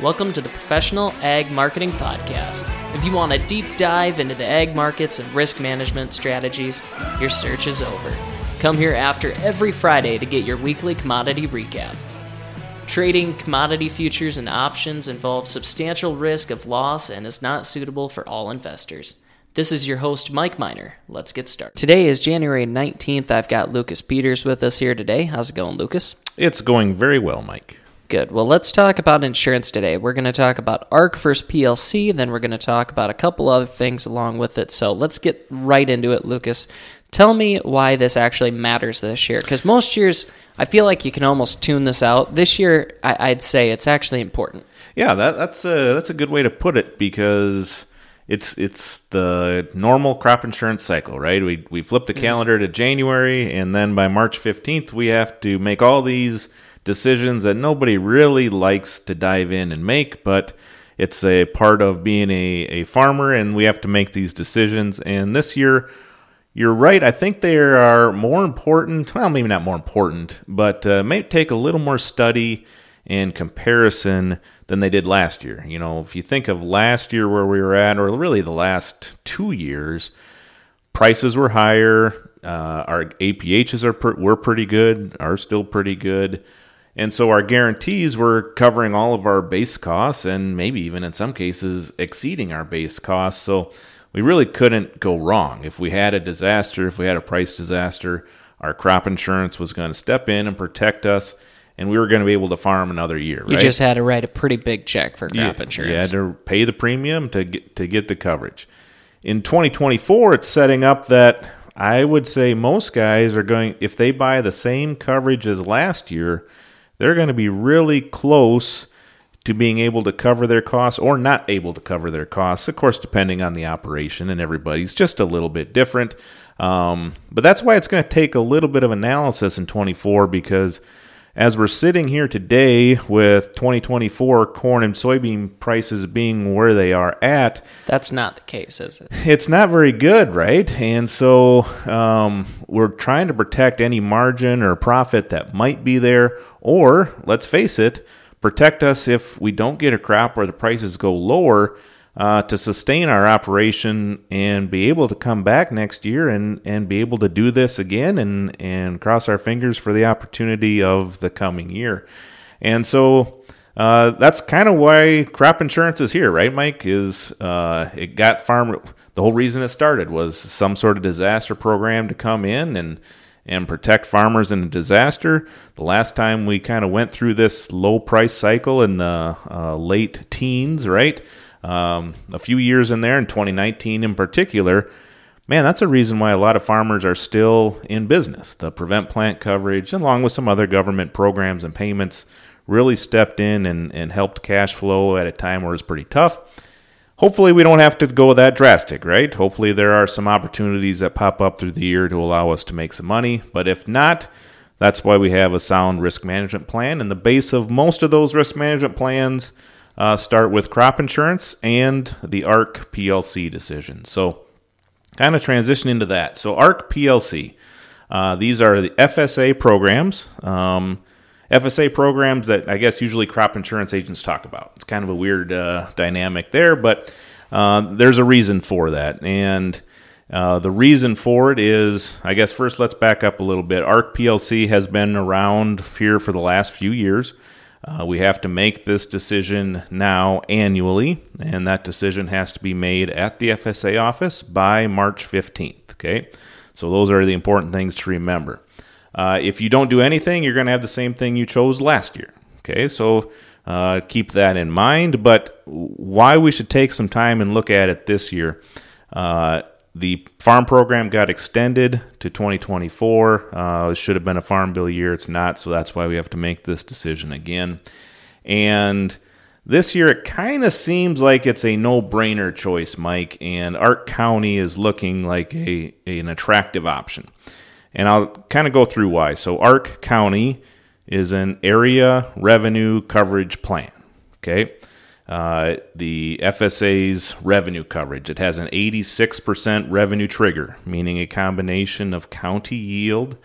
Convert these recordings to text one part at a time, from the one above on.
Welcome to the Professional Ag Marketing Podcast. If you want a deep dive into the ag markets and risk management strategies, your search is over. Come here after every Friday to get your weekly commodity recap. Trading commodity futures and options involves substantial risk of loss and is not suitable for all investors. This is your host, Mike Miner. Let's get started. Today is January 19th. I've got Lucas Peters with us here today. How's it going, Lucas? It's going very well, Mike. Good. Well, let's talk about insurance today. We're going to talk about ARC versus PLC, then we're going to talk about a couple other things along with it. So let's get right into it, Lucas. Tell me why this actually matters this year. Because most years, I feel like you can almost tune this out. This year, I- would say it's actually important. Yeah, that, that's a that's a good way to put it because it's it's the normal crop insurance cycle, right? We we flip the mm-hmm. calendar to January, and then by March fifteenth, we have to make all these decisions that nobody really likes to dive in and make, but it's a part of being a, a farmer and we have to make these decisions. And this year, you're right. I think they are more important. Well, maybe not more important, but uh, may take a little more study and comparison than they did last year. You know, if you think of last year where we were at, or really the last two years, prices were higher. Uh, our APHs are per, were pretty good, are still pretty good. And so our guarantees were covering all of our base costs and maybe even in some cases exceeding our base costs. So we really couldn't go wrong. If we had a disaster, if we had a price disaster, our crop insurance was going to step in and protect us and we were going to be able to farm another year. You just had to write a pretty big check for crop insurance. You had to pay the premium to get, to get the coverage. In 2024, it's setting up that I would say most guys are going if they buy the same coverage as last year, they're going to be really close to being able to cover their costs or not able to cover their costs. Of course, depending on the operation, and everybody's just a little bit different. Um, but that's why it's going to take a little bit of analysis in 24 because as we're sitting here today with 2024 corn and soybean prices being where they are at, that's not the case, is it? It's not very good, right? And so um, we're trying to protect any margin or profit that might be there, or let's face it, protect us if we don't get a crop or the prices go lower uh, to sustain our operation and be able to come back next year and, and be able to do this again and, and cross our fingers for the opportunity of the coming year. And so uh, that's kind of why crop insurance is here, right, Mike? Is uh, it got farm the whole reason it started was some sort of disaster program to come in and and protect farmers in a disaster. The last time we kind of went through this low price cycle in the uh, late teens, right? Um, a few years in there, in 2019 in particular, man, that's a reason why a lot of farmers are still in business. The prevent plant coverage, along with some other government programs and payments, really stepped in and, and helped cash flow at a time where it's pretty tough. Hopefully, we don't have to go that drastic, right? Hopefully, there are some opportunities that pop up through the year to allow us to make some money. But if not, that's why we have a sound risk management plan. And the base of most of those risk management plans uh, start with crop insurance and the ARC PLC decision. So, kind of transition into that. So, ARC PLC, uh, these are the FSA programs. Um, FSA programs that I guess usually crop insurance agents talk about. It's kind of a weird uh, dynamic there, but uh, there's a reason for that. And uh, the reason for it is, I guess, first let's back up a little bit. ARC PLC has been around here for the last few years. Uh, we have to make this decision now annually, and that decision has to be made at the FSA office by March 15th. Okay, so those are the important things to remember. Uh, if you don't do anything, you're going to have the same thing you chose last year. Okay, so uh, keep that in mind. But why we should take some time and look at it this year. The farm program got extended to 2024. Uh, it should have been a farm bill year. It's not, so that's why we have to make this decision again. And this year, it kind of seems like it's a no-brainer choice, Mike. And Arc County is looking like a, a an attractive option. And I'll kind of go through why. So Arc County is an area revenue coverage plan. Okay. Uh, the FSA's revenue coverage. It has an 86% revenue trigger, meaning a combination of county yield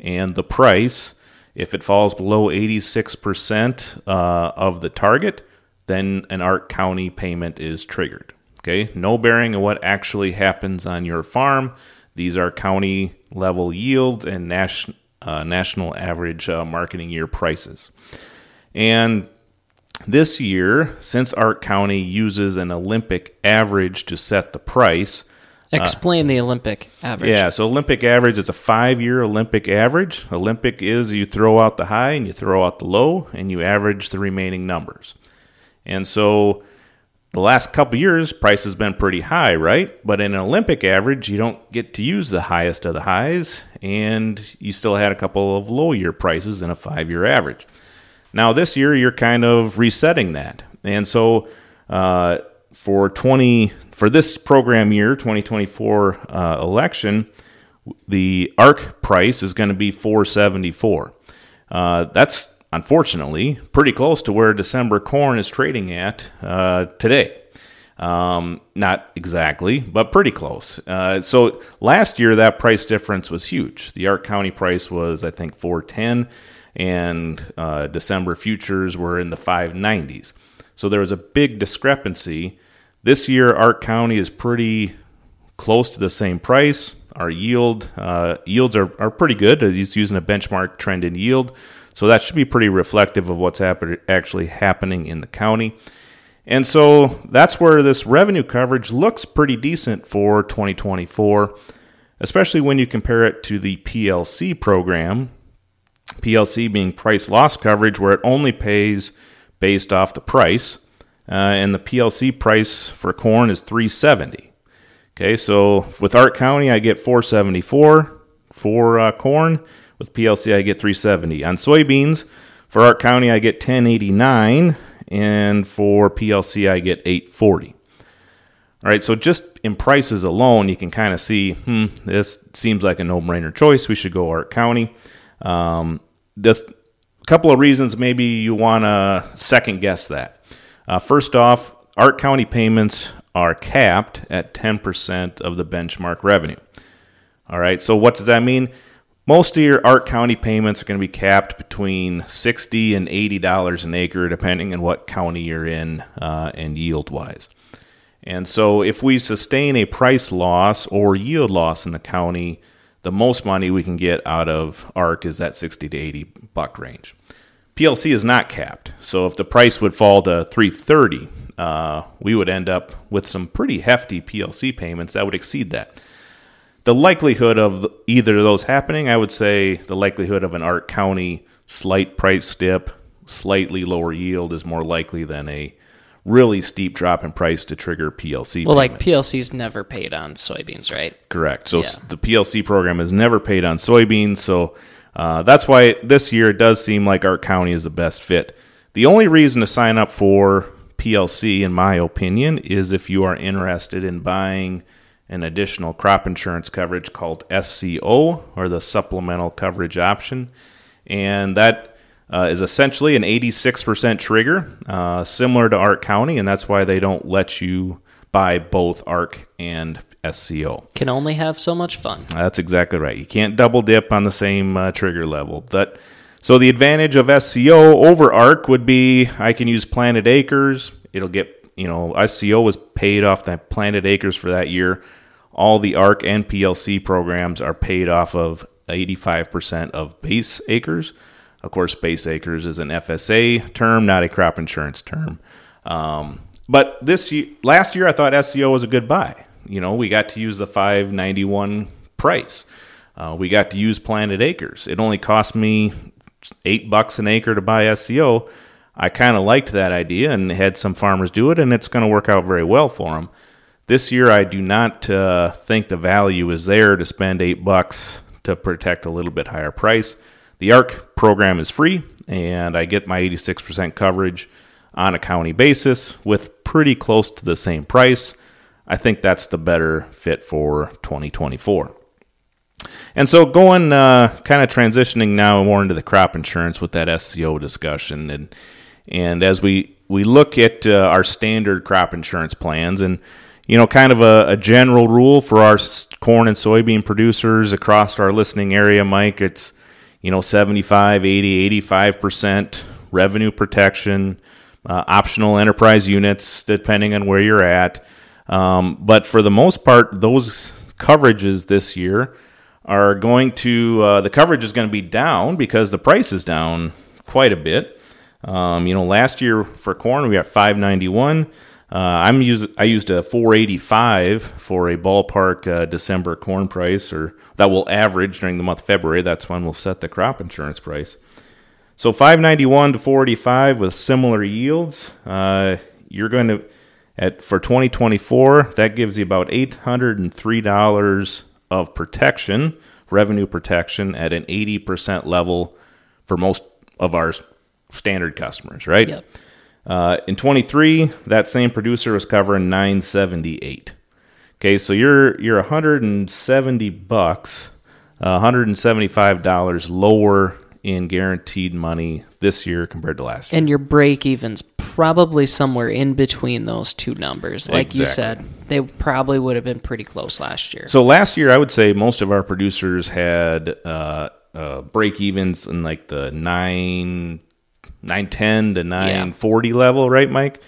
and the price. If it falls below 86% uh, of the target, then an ARC County payment is triggered. Okay, no bearing on what actually happens on your farm. These are county level yields and nas- uh, national average uh, marketing year prices. And this year, since ARC County uses an Olympic average to set the price, uh, Explain the Olympic average. yeah, so Olympic average is a five year Olympic average. Olympic is you throw out the high and you throw out the low and you average the remaining numbers. And so the last couple years, price has been pretty high, right? But in an Olympic average, you don't get to use the highest of the highs, and you still had a couple of low year prices in a five year average. Now, this year, you're kind of resetting that. And so uh, for 20 for this program year 2024 uh, election the arc price is going to be 474 uh, that's unfortunately pretty close to where december corn is trading at uh, today. Um, not exactly but pretty close. Uh, so last year that price difference was huge. The arc county price was i think 410 and uh, december futures were in the 590s so there was a big discrepancy this year, Arc County is pretty close to the same price. Our yield uh, yields are, are pretty good. It's using a benchmark trend in yield, so that should be pretty reflective of what's happen- actually happening in the county. And so that's where this revenue coverage looks pretty decent for 2024, especially when you compare it to the PLC program. PLC being price loss coverage, where it only pays based off the price uh, and the PLC price for corn is 370. Okay, so with Arc County, I get 474 for uh, corn. With PLC, I get 370. On soybeans, for Arc County, I get 1089, and for PLC, I get 840. All right, so just in prices alone, you can kind of see, hmm, this seems like a no-brainer choice. We should go Arc County. Um, the th- couple of reasons maybe you want to second guess that. Uh, first off, Arc County payments are capped at 10% of the benchmark revenue. All right, so what does that mean? Most of your Arc County payments are going to be capped between 60 and $80 an acre, depending on what county you're in uh, and yield wise. And so, if we sustain a price loss or yield loss in the county, the most money we can get out of ARC is that 60 to 80 buck range. PLC is not capped, so if the price would fall to 330, uh, we would end up with some pretty hefty PLC payments that would exceed that. The likelihood of either of those happening, I would say the likelihood of an Arc County slight price dip, slightly lower yield is more likely than a really steep drop in price to trigger PLC. Well, payments. like PLC's never paid on soybeans, right? Correct. So Yeah. the PLC program is never paid on soybeans. So uh, that's why this year it does seem like Arc County is the best fit. The only reason to sign up for PLC, in my opinion, is if you are interested in buying an additional crop insurance coverage called SCO or the supplemental coverage option. And that uh, is essentially an 86% trigger, uh, similar to Arc County, and that's why they don't let you buy both Arc and SCO. Can only have so much fun. That's exactly right. You can't double dip on the same uh, trigger level. That so the advantage of SCO over ARC would be I can use planted acres. It'll get you know SCO was paid off that planted acres for that year. All the ARC and PLC programs are paid off of 85% of base acres. Of course, base acres is an FSA term, not a crop insurance term. Um, but this year, last year, I thought SCO was a good buy. You know, we got to use the 591 price. Uh, we got to use planted acres. It only cost me eight bucks an acre to buy SCO. I kind of liked that idea and had some farmers do it, and it's going to work out very well for them. This year, I do not uh, think the value is there to spend eight bucks to protect a little bit higher price. The ARC program is free, and I get my 86% coverage on a county basis with pretty close to the same price. I think that's the better fit for 2024. And so, going uh, kind of transitioning now more into the crop insurance with that SCO discussion, and and as we we look at uh, our standard crop insurance plans, and you know, kind of a, a general rule for our corn and soybean producers across our listening area, Mike, it's you know 75, 80, 85 percent revenue protection, uh, optional enterprise units, depending on where you're at. Um, but for the most part, those coverages this year are going to, uh, the coverage is going to be down because the price is down quite a bit. Um, you know, last year for corn, we got 591. Uh, I'm use, I used a 485 for a ballpark uh, December corn price, or that will average during the month of February. That's when we'll set the crop insurance price. So 591 to 485 with similar yields. Uh, you're going to at for 2024 that gives you about $803 of protection, revenue protection at an 80% level for most of our standard customers, right? Yep. Uh, in 23, that same producer was covering 978. Okay, so you're you're 170 bucks, uh, 175 dollars lower in guaranteed money this year compared to last year. And your break even's probably somewhere in between those two numbers. Like you said, they probably would have been pretty close last year. So last year, I would say most of our producers had uh, uh, break evens in like the nine nine ten to nine forty level, right, Mike?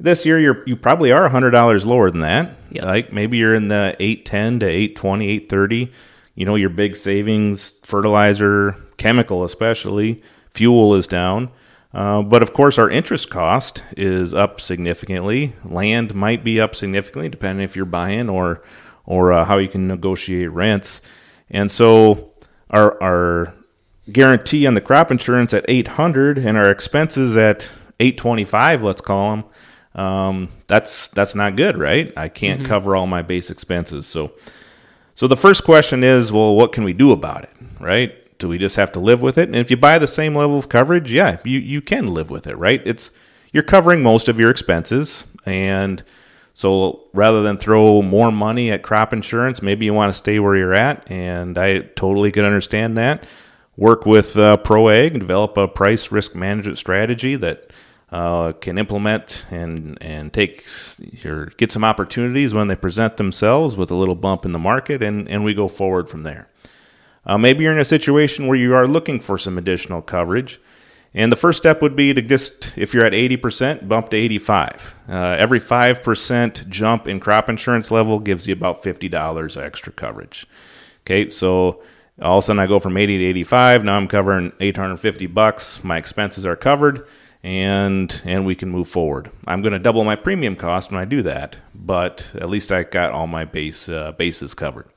This year, you're you probably are hundred dollars lower than that. Yep. Like maybe you're in the eight ten to 820, 830. You know, your big savings, fertilizer, chemical, especially fuel is down. Uh, but of course, our interest cost is up significantly. Land might be up significantly, depending if you're buying or or uh, how you can negotiate rents. And so, our our guarantee on the crop insurance at 800 and our expenses at 825, let's call them. Um, that's that's not good, right? I can't cover all my base expenses. So, so the first question is, well, what can we do about it, right? Do we just have to live with it? And if you buy the same level of coverage, yeah, you, you can live with it, right? It's you're covering most of your expenses, and so rather than throw more money at crop insurance, maybe you want to stay where you're at, and I totally could understand that. Work with uh, ProAg and develop a price risk management strategy that uh, can implement and and take your get some opportunities when they present themselves with a little bump in the market, and and we go forward from there. Uh, maybe you're in a situation where you are looking for some additional coverage. And the first step would be to just, if you're at 80%, bump to 85. Uh, every 5% jump in crop insurance level gives you about $50 extra coverage. Okay, so all of a sudden I go from 80 to 85. Now I'm covering 850 bucks. My expenses are covered, and and we can move forward. I'm going to double my premium cost when I do that, but at least I got all my base uh, bases covered.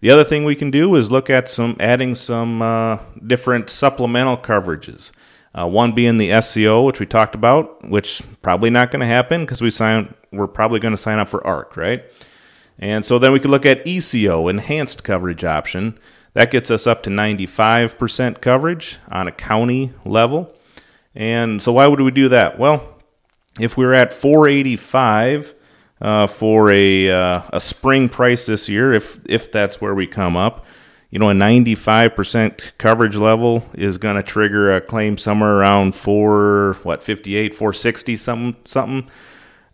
The other thing we can do is look at some adding some uh, different supplemental coverages. Uh, one being the SCO, which we talked about, which probably not going to happen because we sign we're probably going to sign up for ARC, right? And so then we could look at ECO, enhanced coverage option. That gets us up to 95% coverage on a county level. And so why would we do that? Well, if we're at 485 uh, for a uh, a spring price this year, if if that's where we come up, you know, a 95% coverage level is going to trigger a claim somewhere around four what 58, 460 something something.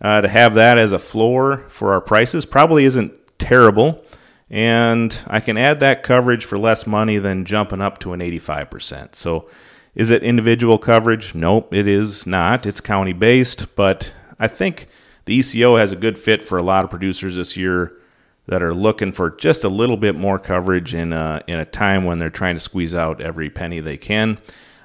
Uh, to have that as a floor for our prices probably isn't terrible, and I can add that coverage for less money than jumping up to an 85%. So. Is it individual coverage? Nope, it is not. It's county based, but I think the ECO has a good fit for a lot of producers this year that are looking for just a little bit more coverage in a, in a time when they're trying to squeeze out every penny they can.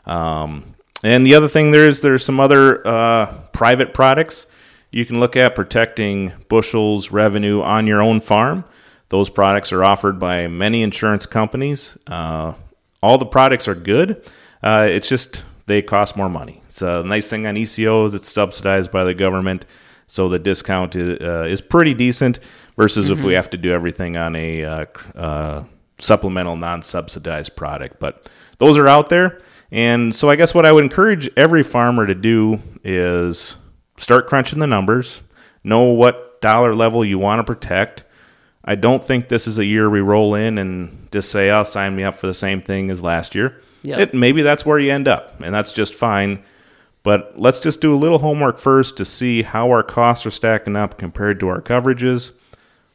Um, and the other thing there is there's some other uh, private products you can look at protecting bushels revenue on your own farm. Those products are offered by many insurance companies. Uh, all the products are good. Uh, it's just they cost more money. So the nice thing on ECO is it's subsidized by the government, so the discount is, uh, is pretty decent. Versus if we have to do everything on a uh, uh, supplemental, non-subsidized product. But those are out there, and so I guess what I would encourage every farmer to do is start crunching the numbers, know what dollar level you want to protect. I don't think this is a year we roll in and just say, "I'll sign me up for the same thing as last year." It, maybe that's where you end up, and that's just fine. But let's just do a little homework first to see how our costs are stacking up compared to our coverages.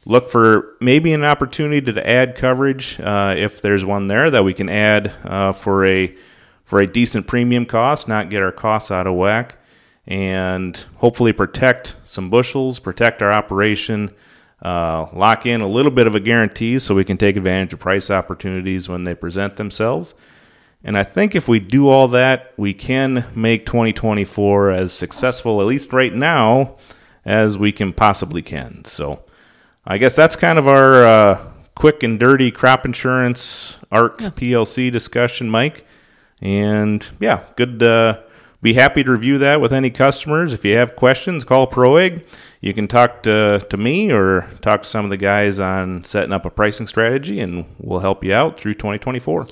Look for maybe an opportunity to add coverage uh, if there's one there that we can add uh, for a for a decent premium cost, not get our costs out of whack. and hopefully protect some bushels, protect our operation, uh, lock in a little bit of a guarantee so we can take advantage of price opportunities when they present themselves. And I think if we do all that, we can make 2024 as successful, at least right now, as we can possibly can. So I guess that's kind of our uh, quick and dirty crop insurance ARC yeah. PLC discussion, Mike. And yeah, good. Uh, be happy to review that with any customers. If you have questions, call ProAg. You can talk to, to me or talk to some of the guys on setting up a pricing strategy, and we'll help you out through 2024.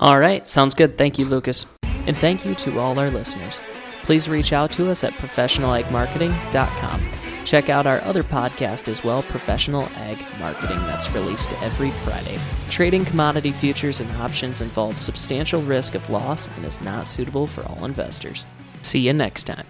All right, sounds good. Thank you, Lucas. And thank you to all our listeners. Please reach out to us at professionalagmarketing.com. Check out our other podcast as well, Professional Ag Marketing, that's released every Friday. Trading commodity futures and options involves substantial risk of loss and is not suitable for all investors. See you next time.